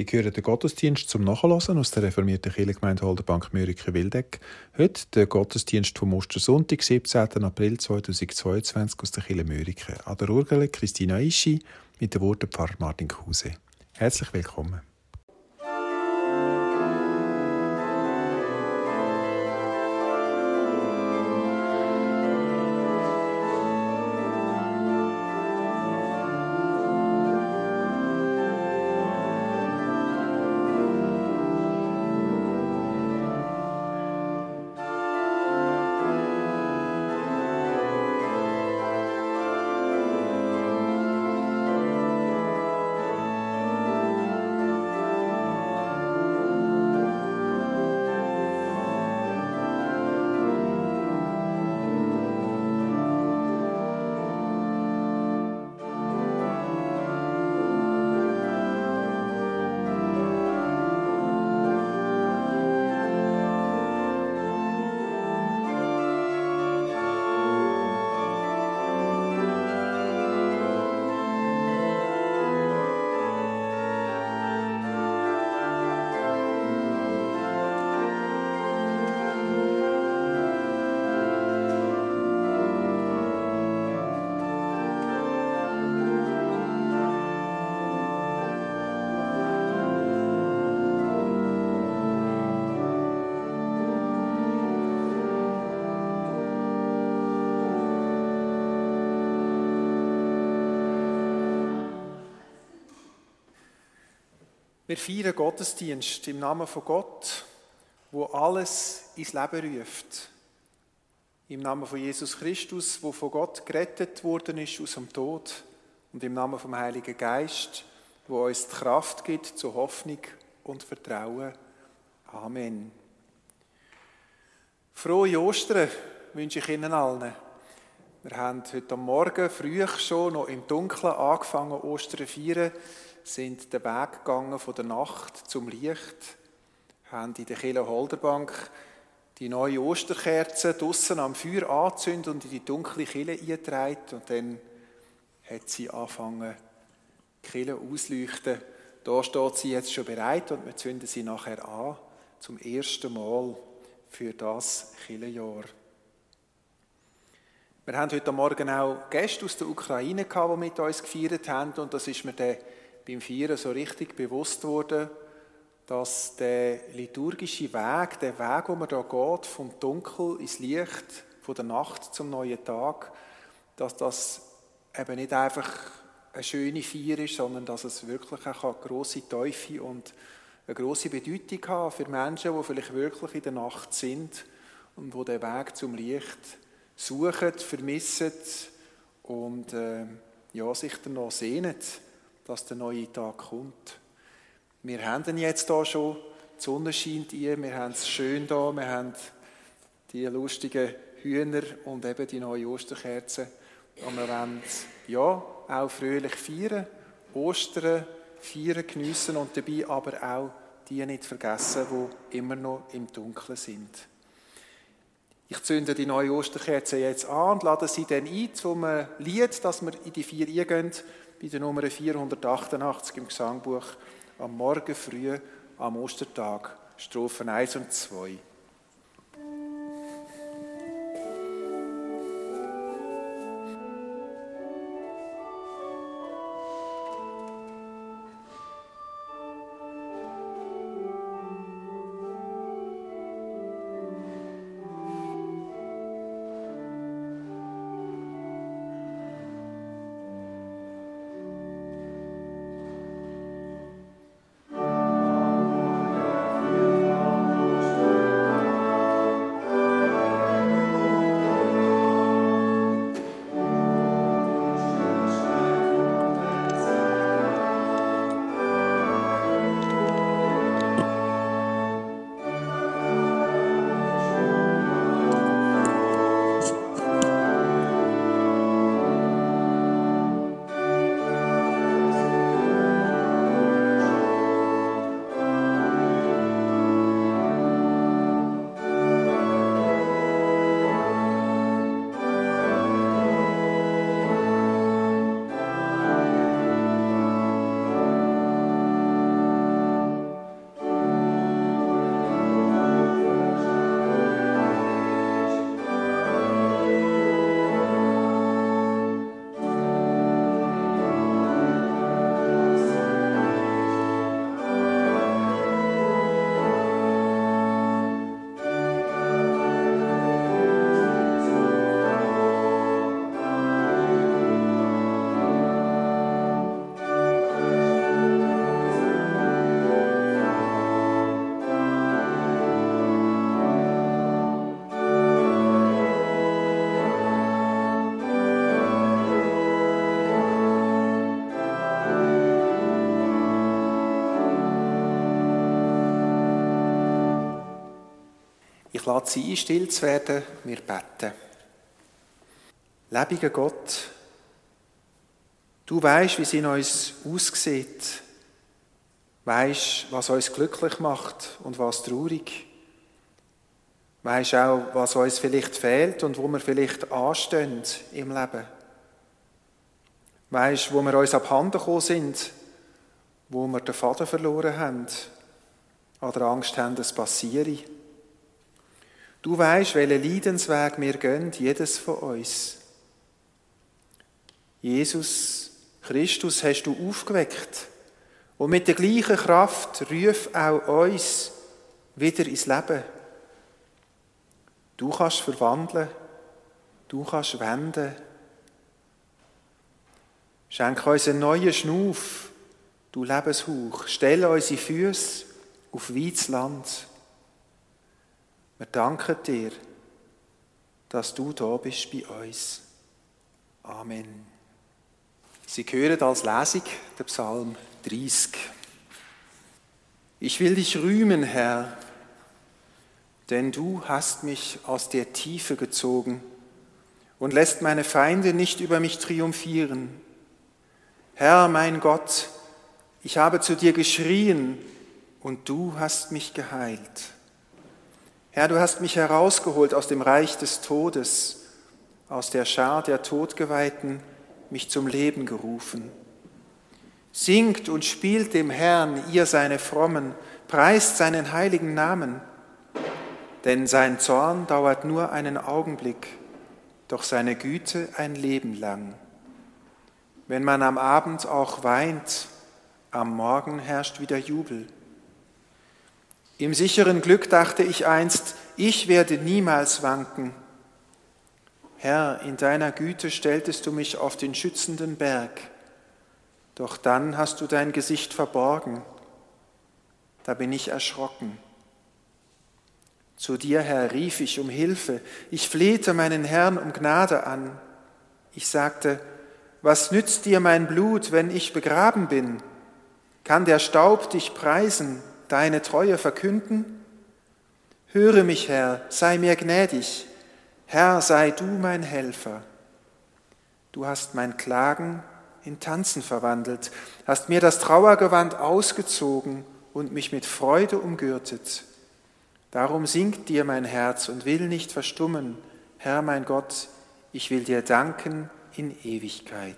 Sie hören den Gottesdienst zum Nachhören aus der reformierten Kirchengemeinde Holderbank Mürike-Wildeck. Heute der Gottesdienst vom Ostersonntag, 17. April 2022 aus der Kirche Mürike. An der Urgele Christina Ischi mit den Worten Pfarrer Martin Kruse. Herzlich willkommen. Wir feiern Gottesdienst im Namen von Gott, wo alles ins Leben ruft. Im Namen von Jesus Christus, wo von Gott gerettet worden ist aus dem Tod. Und im Namen vom Heiligen Geist, wo uns die Kraft gibt zur Hoffnung und Vertrauen. Amen. Frohe Ostern wünsche ich Ihnen allen. Wir haben heute Morgen früh schon noch im Dunkeln angefangen, Ostern zu feiern sind den Weg gegangen von der Nacht zum Licht, haben in der Kille Holderbank die neue Osterkerze draussen am Feuer angezündet und in die dunkle Kille eingetragen und dann hat sie angefangen, die Kille auszuleuchten. Da steht sie jetzt schon bereit und wir zünden sie nachher an, zum ersten Mal für das Killenjahr. Wir haben heute Morgen auch Gäste aus der Ukraine gehabt, die mit uns gefeiert haben und das ist mir dann beim Feiern so richtig bewusst wurde, dass der liturgische Weg, der Weg, wo man da geht, vom Dunkel ins Licht, von der Nacht zum neuen Tag, dass das eben nicht einfach eine schöne Feier ist, sondern dass es wirklich auch eine grosse Teufel und eine grosse Bedeutung haben für Menschen, die vielleicht wirklich in der Nacht sind und wo den Weg zum Licht suchen, vermissen und äh, ja, sich danach sehnen dass der neue Tag kommt. Wir haben ihn jetzt hier schon, die Sonne scheint hier, wir haben es schön hier, wir haben die lustigen Hühner und eben die neue Osterkerze. Und wir wollen ja auch fröhlich feiern, Ostern feiern, geniessen und dabei aber auch die nicht vergessen, die immer noch im Dunkeln sind. Ich zünde die neue Osterkerze jetzt an und lade sie dann ein zum Lied, dass wir in die vier eingehen bei der Nummer 488 im Gesangbuch am Morgen früh am Ostertag, Strophen 1 und 2. Sie ein, still zu werden, wir beten. Lebiger Gott, du weißt, wie es in uns aussieht, weißt, was uns glücklich macht und was traurig. Weißt auch, was uns vielleicht fehlt und wo wir vielleicht anstehen im Leben. Weißt, wo wir uns abhanden gekommen sind, wo wir den Faden verloren haben oder Angst haben, es passiere. Du weißt, welchen Leidensweg wir gehen, jedes von uns. Jesus Christus hast du aufgeweckt und mit der gleichen Kraft ruf auch uns wieder ins Leben. Du kannst verwandeln, du kannst wenden. Schenk uns einen neuen Schnuff, du Lebenshauch. Stell unsere Füße auf weites Land. Wir danken dir, dass du da bist bei uns. Amen. Sie hören als Lesung den Psalm 30. Ich will dich rühmen, Herr, denn du hast mich aus der Tiefe gezogen und lässt meine Feinde nicht über mich triumphieren. Herr, mein Gott, ich habe zu dir geschrien und du hast mich geheilt. Herr, du hast mich herausgeholt aus dem Reich des Todes, aus der Schar der Todgeweihten, mich zum Leben gerufen. Singt und spielt dem Herrn, ihr seine Frommen, preist seinen heiligen Namen, denn sein Zorn dauert nur einen Augenblick, doch seine Güte ein Leben lang. Wenn man am Abend auch weint, am Morgen herrscht wieder Jubel. Im sicheren Glück dachte ich einst, ich werde niemals wanken. Herr, in deiner Güte stelltest du mich auf den schützenden Berg, doch dann hast du dein Gesicht verborgen. Da bin ich erschrocken. Zu dir, Herr, rief ich um Hilfe. Ich flehte meinen Herrn um Gnade an. Ich sagte, was nützt dir mein Blut, wenn ich begraben bin? Kann der Staub dich preisen? Deine Treue verkünden? Höre mich, Herr, sei mir gnädig. Herr, sei du mein Helfer. Du hast mein Klagen in Tanzen verwandelt, hast mir das Trauergewand ausgezogen und mich mit Freude umgürtet. Darum singt dir mein Herz und will nicht verstummen. Herr mein Gott, ich will dir danken in Ewigkeit.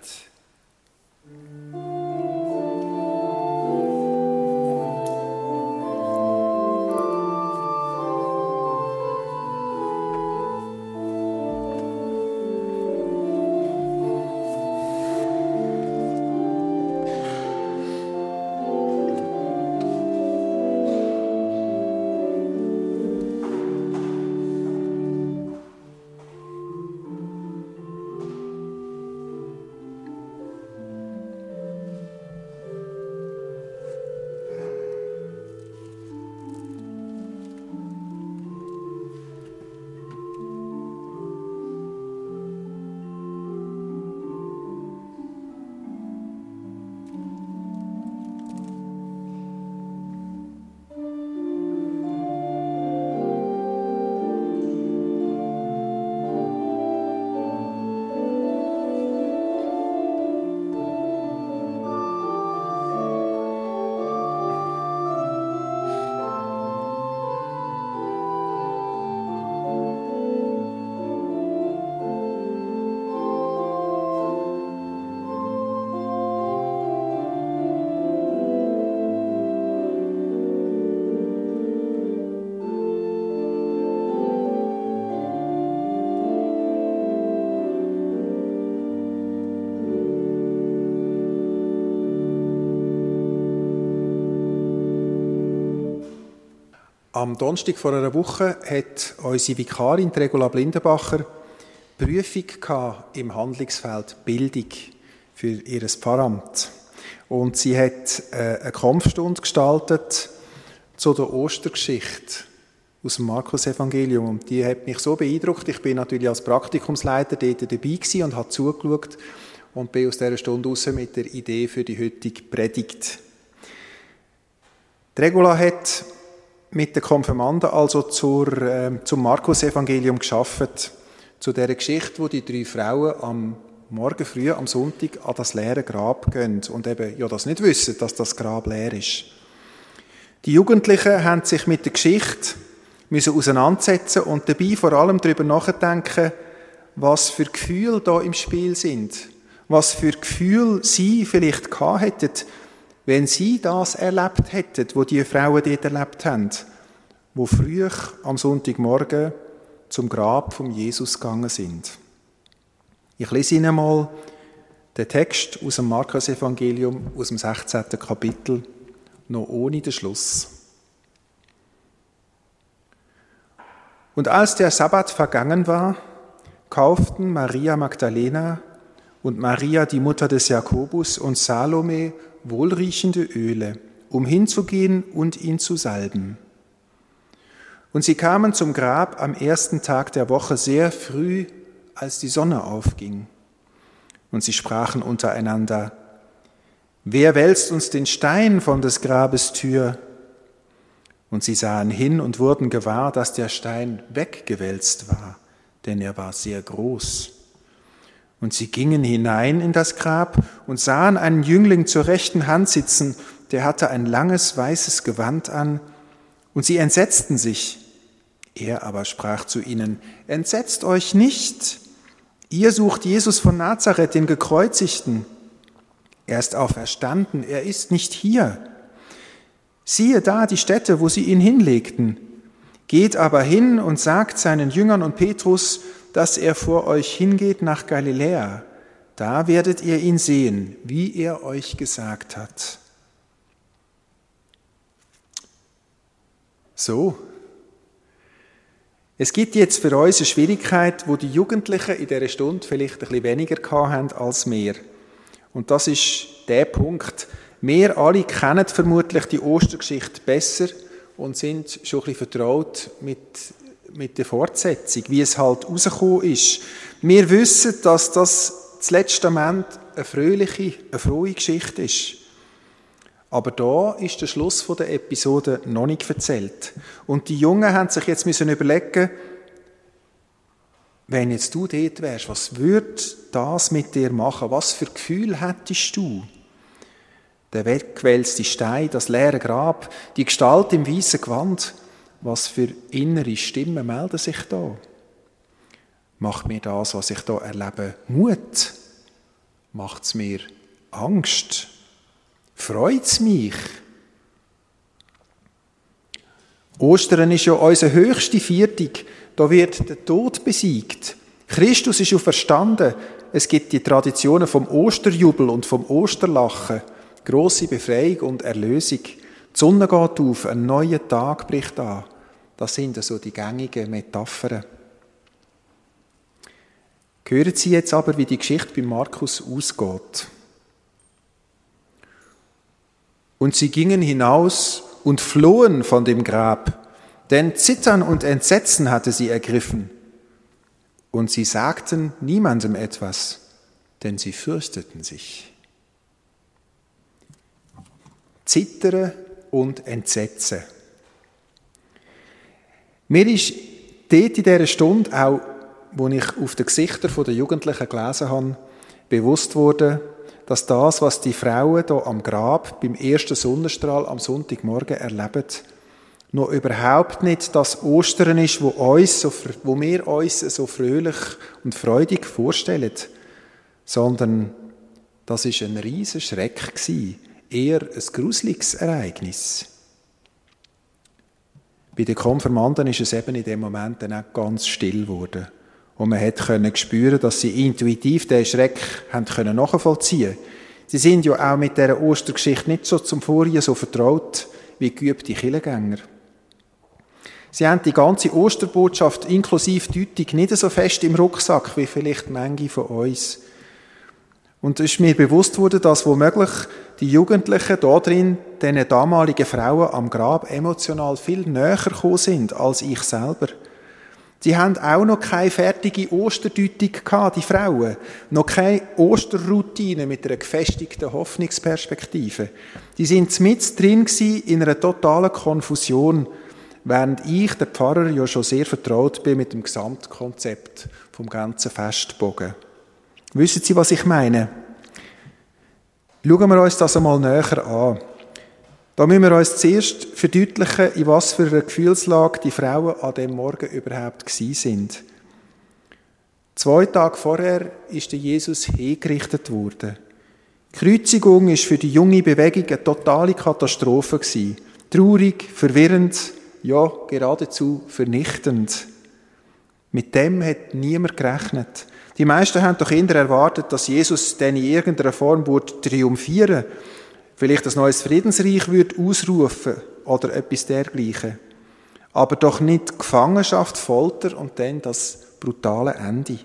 Am Donnerstag vor einer Woche hat unsere Vikarin Regula Blindenbacher Prüfung im Handlungsfeld Bildung für ihr Pfarramt. Und sie hat äh, eine Kampfstunde gestaltet zu der Ostergeschichte aus dem Markus-Evangelium. Und die hat mich so beeindruckt. Ich bin natürlich als Praktikumsleiter dort dabei und habe zugeschaut und bin aus dieser Stunde raus mit der Idee für die heutige Predigt. Die Regula hat mit den Konfirmanden also zur, äh, zum Markus-Evangelium geschafft, zu der Geschichte, wo die drei Frauen am Morgen früh, am Sonntag, an das leere Grab gehen und eben ja das nicht wissen, dass das Grab leer ist. Die Jugendlichen haben sich mit der Geschichte müssen auseinandersetzen und dabei vor allem darüber nachdenken, was für Gefühle da im Spiel sind, was für Gefühle sie vielleicht gehabt hätten, wenn sie das erlebt hätten, wo die Frauen dort erlebt haben, wo früh am Sonntagmorgen zum Grab von Jesus gegangen sind. Ich lese Ihnen mal den Text aus dem Markus-Evangelium aus dem 16. Kapitel, noch ohne den Schluss. Und als der Sabbat vergangen war, kauften Maria Magdalena und Maria, die Mutter des Jakobus, und Salome wohlriechende Öle, um hinzugehen und ihn zu salben. Und sie kamen zum Grab am ersten Tag der Woche sehr früh, als die Sonne aufging. Und sie sprachen untereinander, Wer wälzt uns den Stein von des Grabes Tür? Und sie sahen hin und wurden gewahr, dass der Stein weggewälzt war, denn er war sehr groß. Und sie gingen hinein in das Grab und sahen einen Jüngling zur rechten Hand sitzen, der hatte ein langes weißes Gewand an, und sie entsetzten sich. Er aber sprach zu ihnen, Entsetzt euch nicht, ihr sucht Jesus von Nazareth, den gekreuzigten. Er ist auferstanden, er ist nicht hier. Siehe da die Stätte, wo sie ihn hinlegten. Geht aber hin und sagt seinen Jüngern und Petrus, dass er vor euch hingeht nach Galiläa. Da werdet ihr ihn sehen, wie er euch gesagt hat. So. Es gibt jetzt für uns eine Schwierigkeit, wo die Jugendlichen in dieser Stunde vielleicht ein bisschen weniger haben als wir. Und das ist der Punkt. Wir alle kennen vermutlich die Ostergeschichte besser und sind schon ein bisschen vertraut mit mit der Fortsetzung, wie es halt rausgekommen ist. Wir wissen, dass das das letzte Moment eine fröhliche, eine frohe Geschichte ist. Aber da ist der Schluss der Episode noch nicht erzählt. Und die Jungen haben sich jetzt müssen überlegen, wenn jetzt du dort wärst, was würde das mit dir machen? Was für Gefühl hättest du? Der wegquälzte Stein, das leere Grab, die Gestalt im weißen Gewand, was für innere Stimmen melden sich da? Macht mir das, was ich da erlebe, Mut? Macht es mir Angst? Freut es mich? Ostern ist ja unsere höchste Viertung. Da wird der Tod besiegt. Christus ist auferstanden. Es gibt die Traditionen vom Osterjubel und vom Osterlachen. Große Befreiung und Erlösung. Die Sonne geht auf, ein neuer Tag bricht an. Das sind so die gängigen Metaphern. Hören Sie jetzt aber, wie die Geschichte bei Markus ausgeht. Und sie gingen hinaus und flohen von dem Grab, denn Zittern und Entsetzen hatte sie ergriffen. Und sie sagten niemandem etwas, denn sie fürchteten sich. Zittere und Entsetze. Mir ist dort in dieser Stunde auch, wo ich auf den Gesichtern der Jugendlichen gelesen habe, bewusst wurde, dass das, was die Frauen hier am Grab beim ersten Sonnenstrahl am Sonntagmorgen erleben, noch überhaupt nicht das Ostern ist, wo, uns so, wo wir uns so fröhlich und freudig vorstellen, sondern das ist ein riesiger Schreck eher ein gruseliges Ereignis. Bei den Konfirmanden ist es eben in dem Moment dann auch ganz still geworden. Und man hat können spüren, dass sie intuitiv den Schreck haben können nachvollziehen. Sie sind ja auch mit dieser Ostergeschichte nicht so zum Vorhinein so vertraut wie geübte Killengänger. Sie haben die ganze Osterbotschaft inklusive Deutung nicht so fest im Rucksack wie vielleicht manche von uns. Und es ist mir bewusst worden, dass womöglich die Jugendlichen da drin den damaligen Frauen am Grab emotional viel näher gekommen sind als ich selber. Die haben auch noch keine fertige Osterdeutung gehabt, die Frauen. Noch keine Osterroutine mit einer gefestigten Hoffnungsperspektive. Die sind mit drin in einer totalen Konfusion. während ich, der Pfarrer, ja schon sehr vertraut bin mit dem Gesamtkonzept vom ganzen Festbogen. Wissen Sie, was ich meine? Schauen wir uns das einmal näher an. Da müssen wir uns zuerst verdeutlichen, in was für einer Gefühlslage die Frauen an dem Morgen überhaupt gsi sind. Zwei Tage vorher ist der Jesus hingerichtet worden. Die Kreuzigung ist für die junge Bewegung eine totale Katastrophe gewesen. Traurig, verwirrend, ja geradezu vernichtend. Mit dem hat niemand gerechnet. Die meisten haben doch eher erwartet, dass Jesus dann in irgendeiner Form triumphieren würde vielleicht ein neues Friedensreich würde ausrufen oder etwas dergleichen. Aber doch nicht Gefangenschaft, Folter und dann das brutale Ende.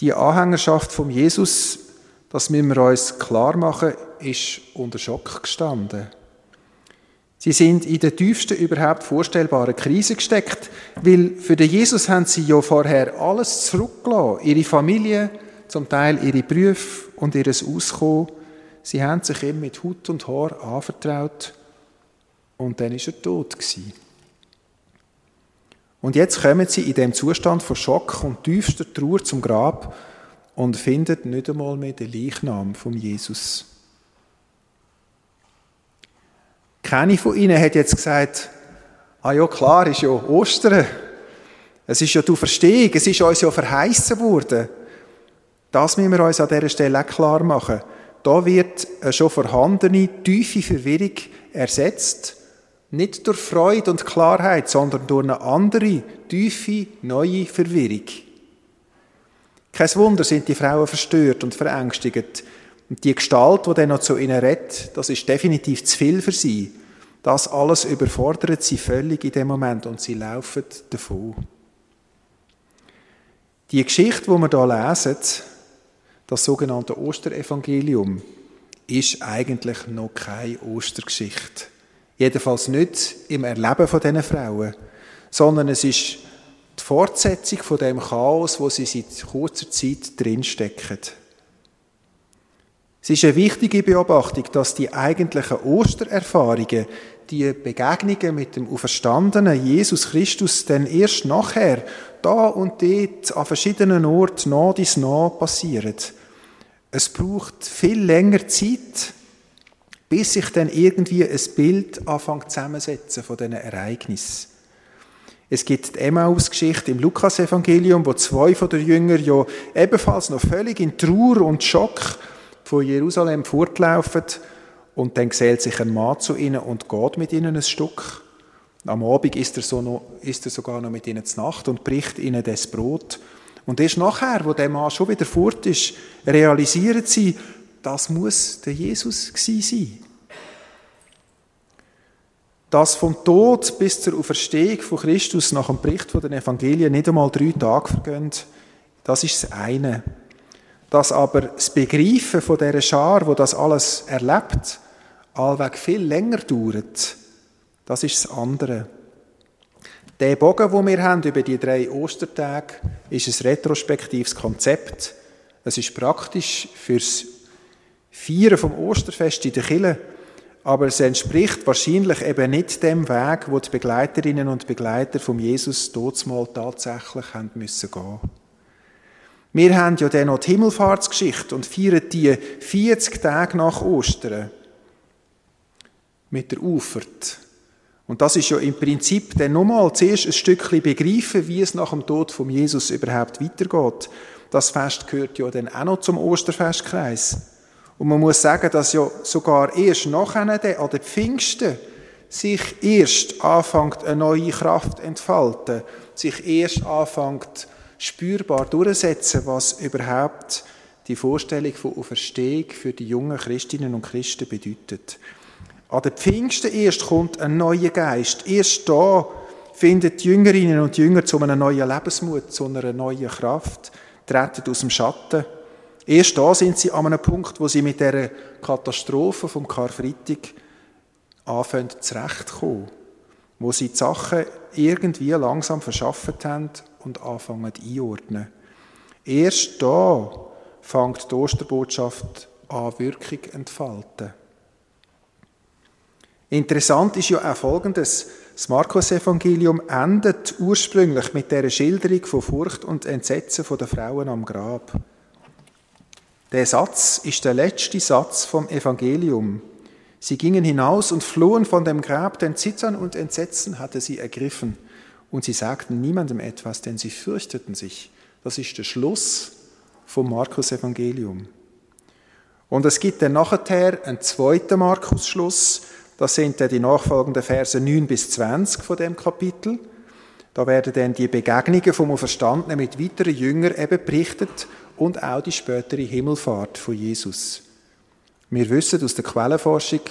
Die Anhängerschaft von Jesus, das müssen wir uns klar machen, ist unter Schock gestanden. Sie sind in der tiefsten überhaupt vorstellbaren Krise gesteckt, weil für den Jesus haben sie ja vorher alles zurückgelassen. Ihre Familie, zum Teil ihre Berufe und ihr Auskommen. Sie haben sich ihm mit Hut und Haar anvertraut und dann ist er tot gewesen. Und jetzt kommen sie in dem Zustand von Schock und tiefster Trauer zum Grab und finden nicht einmal mehr den Leichnam von Jesus. Keine von ihnen hat jetzt gesagt, ah ja klar, ist ja Ostern. Es ist ja du Verstehung, es ist uns ja verheißen worden. Das müssen wir uns an dieser Stelle auch klar machen. Da wird eine schon vorhandene tiefe Verwirrung ersetzt, nicht durch Freude und Klarheit, sondern durch eine andere, tiefe, neue Verwirrung. Kein Wunder sind die Frauen verstört und verängstigt. Und die Gestalt, die dann noch zu ihnen redet, das ist definitiv zu viel für sie. Das alles überfordert sie völlig in dem Moment und sie laufen davon. Die Geschichte, die wir hier lesen, das sogenannte Osterevangelium ist eigentlich noch keine Ostergeschichte. Jedenfalls nicht im Erleben von diesen Frauen, sondern es ist die Fortsetzung von dem Chaos, wo sie seit kurzer Zeit drinstecken. Es ist eine wichtige Beobachtung, dass die eigentlichen Ostererfahrungen, die Begegnungen mit dem auferstandenen Jesus Christus dann erst nachher da und dort an verschiedenen Orten nah dies nah passieren. Es braucht viel länger Zeit, bis sich dann irgendwie ein Bild anfängt zusammensetzen von diesen Ereignissen. Es gibt die Emmaus-Geschichte im Lukas-Evangelium, wo zwei von den Jüngern ja ebenfalls noch völlig in Trauer und Schock von Jerusalem fortlaufen und dann gesellt sich ein Mann zu ihnen und geht mit ihnen ein Stück. Am Abend ist er, so noch, ist er sogar noch mit ihnen zu Nacht und bricht ihnen das Brot. Und erst nachher, wo der Mann schon wieder fort ist, realisieren sie, das muss der Jesus sein. Dass vom Tod bis zur Auferstehung von Christus nach dem Bericht von den Evangelien nicht einmal drei Tage vergehen, das ist das eine. Dass aber das Begreifen von dieser Schar, wo das alles erlebt, allweg viel länger dauert, das ist das andere. Der Bogen, den wir haben über die drei Ostertage, ist ein retrospektives Konzept. Es ist praktisch fürs Feiern vom Osterfest in der Kille, aber es entspricht wahrscheinlich eben nicht dem Weg, wo die Begleiterinnen und Begleiter von Jesus mal tatsächlich haben müssen gehen. Wir haben ja dann noch die Himmelfahrtsgeschichte und feiern die 40 Tage nach Ostern mit der Ufert. Und das ist ja im Prinzip dann nochmal zuerst ein Stückchen begreifen, wie es nach dem Tod von Jesus überhaupt weitergeht. Das Fest gehört ja dann auch noch zum Osterfestkreis. Und man muss sagen, dass ja sogar erst nachher an den Pfingsten sich erst anfängt, eine neue Kraft entfalten, sich erst anfängt, spürbar durchsetzen, was überhaupt die Vorstellung von Auferstehung für die jungen Christinnen und Christen bedeutet. An den Pfingsten erst kommt ein neuer Geist. Erst da finden die Jüngerinnen und Jünger zu einem neuen Lebensmut, zu einer neuen Kraft, treten aus dem Schatten. Erst da sind sie an einem Punkt, wo sie mit der Katastrophe vom Karfreitag anfangen zurechtzukommen. Wo sie die Sachen irgendwie langsam verschafft haben und anfangen einordnen. Erst da fängt die Osterbotschaft an, Wirkung entfalten. Interessant ist ja auch Folgendes. Das Markus-Evangelium endet ursprünglich mit der Schilderung von Furcht und Entsetzen der Frauen am Grab. Der Satz ist der letzte Satz vom Evangelium. Sie gingen hinaus und flohen von dem Grab, denn Zittern und Entsetzen hatte sie ergriffen. Und sie sagten niemandem etwas, denn sie fürchteten sich. Das ist der Schluss vom Markus-Evangelium. Und es gibt dann nachher einen zweiten Markus-Schluss. Das sind dann die nachfolgenden Verse 9 bis 20 von dem Kapitel. Da werden dann die Begegnungen vom Verstandenen mit weiteren Jüngern eben berichtet und auch die spätere Himmelfahrt von Jesus. Wir wissen aus der Quellenforschung,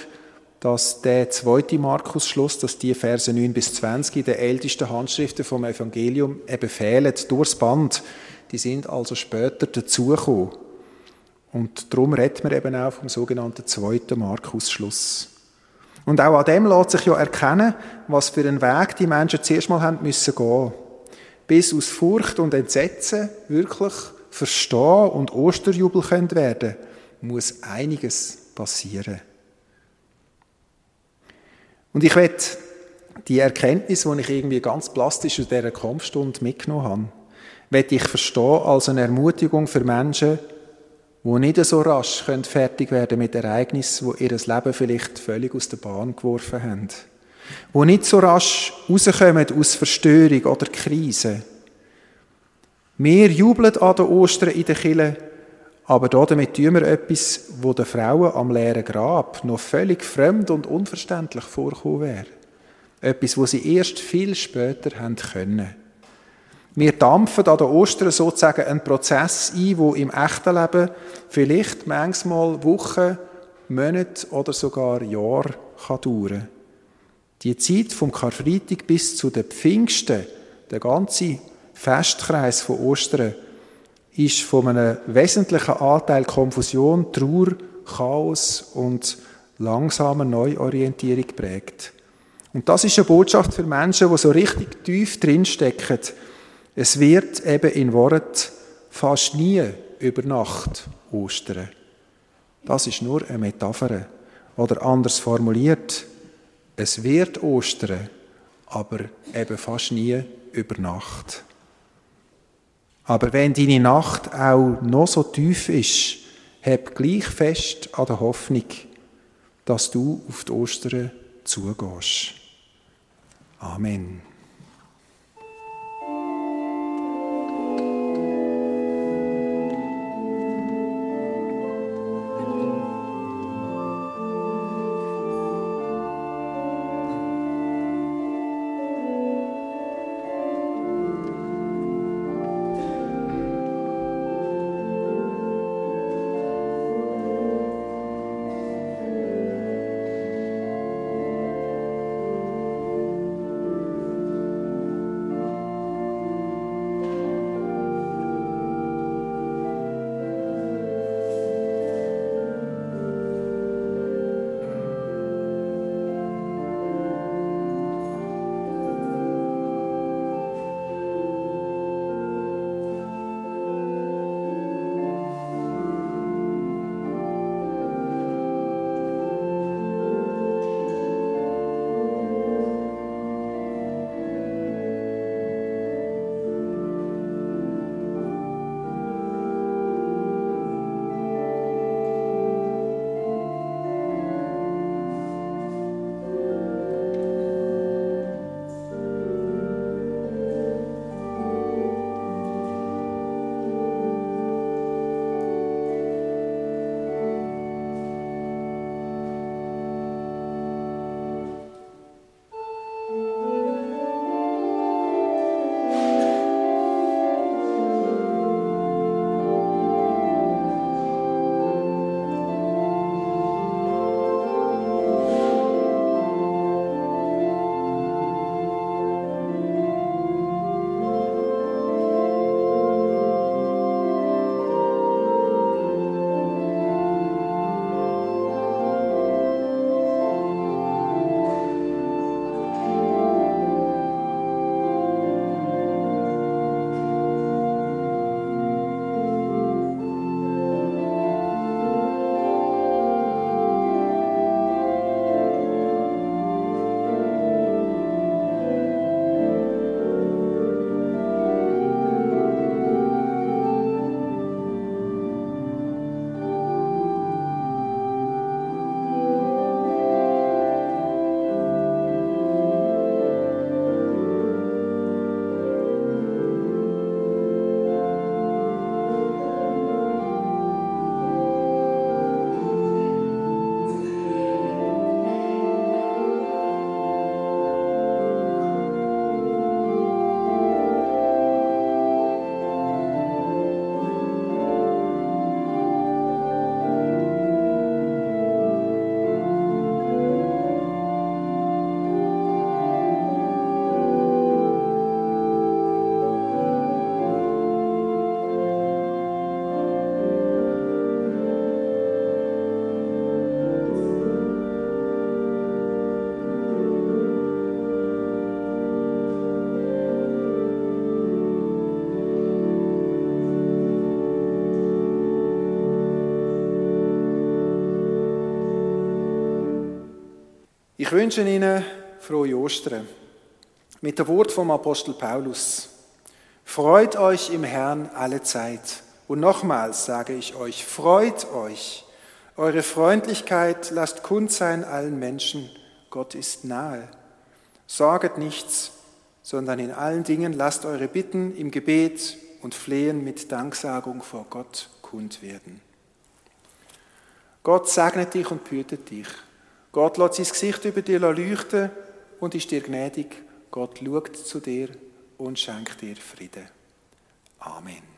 dass der zweite Markus-Schluss, dass die Verse 9 bis 20 in den ältesten Handschriften vom Evangelium eben fehlen, durchs Band. Die sind also später dazugekommen. Und darum redet man eben auch vom sogenannten zweiten Markus-Schluss. Und auch an dem lässt sich ja erkennen, was für einen Weg die Menschen zuerst mal haben müssen gehen. Bis aus Furcht und Entsetzen wirklich Verstehen und Osterjubel können werden, muss einiges passieren. Und ich werde die Erkenntnis, die ich irgendwie ganz plastisch aus dieser Kampfstunde mitgenommen habe, werde ich verstehen als eine Ermutigung für Menschen, die nicht so rasch fertig werden mit Ereignissen, die ihr Leben vielleicht völlig aus der Bahn geworfen haben. Die nicht so rasch rauskommen aus Verstörung oder Krise. Wir jubeln an den Ostern in der Kirche, aber damit tun wir etwas, wo den Frauen am leeren Grab noch völlig fremd und unverständlich vorkommen wäre. Etwas, wo sie erst viel später haben können. Wir dampfen an den Ostern sozusagen einen Prozess ein, wo im echten Leben vielleicht manchmal Wochen, Monate oder sogar Jahre kann dauern Die Zeit vom Karfreitag bis zu den Pfingsten, der ganze Festkreis von Ostern, ist von einem wesentlichen Anteil Konfusion, Trauer, Chaos und langsamer Neuorientierung prägt. Und das ist eine Botschaft für Menschen, die so richtig tief drinstecken es wird eben in Wort fast nie über Nacht Ostern. Das ist nur eine Metapher. Oder anders formuliert, es wird Ostern, aber eben fast nie über Nacht. Aber wenn deine Nacht auch noch so tief ist, hab gleich fest an der Hoffnung, dass du auf die Ostern zugehst. Amen. Ich wünsche Ihnen frohe Ostern mit dem Wort vom Apostel Paulus. Freut euch im Herrn alle Zeit. Und nochmals sage ich euch, freut euch. Eure Freundlichkeit lasst kund sein allen Menschen. Gott ist nahe. Sorget nichts, sondern in allen Dingen lasst eure Bitten im Gebet und Flehen mit Danksagung vor Gott kund werden. Gott segnet dich und behütet dich. Gott lässt sein Gesicht über dir leuchten und ist dir gnädig. Gott schaut zu dir und schenkt dir Frieden. Amen.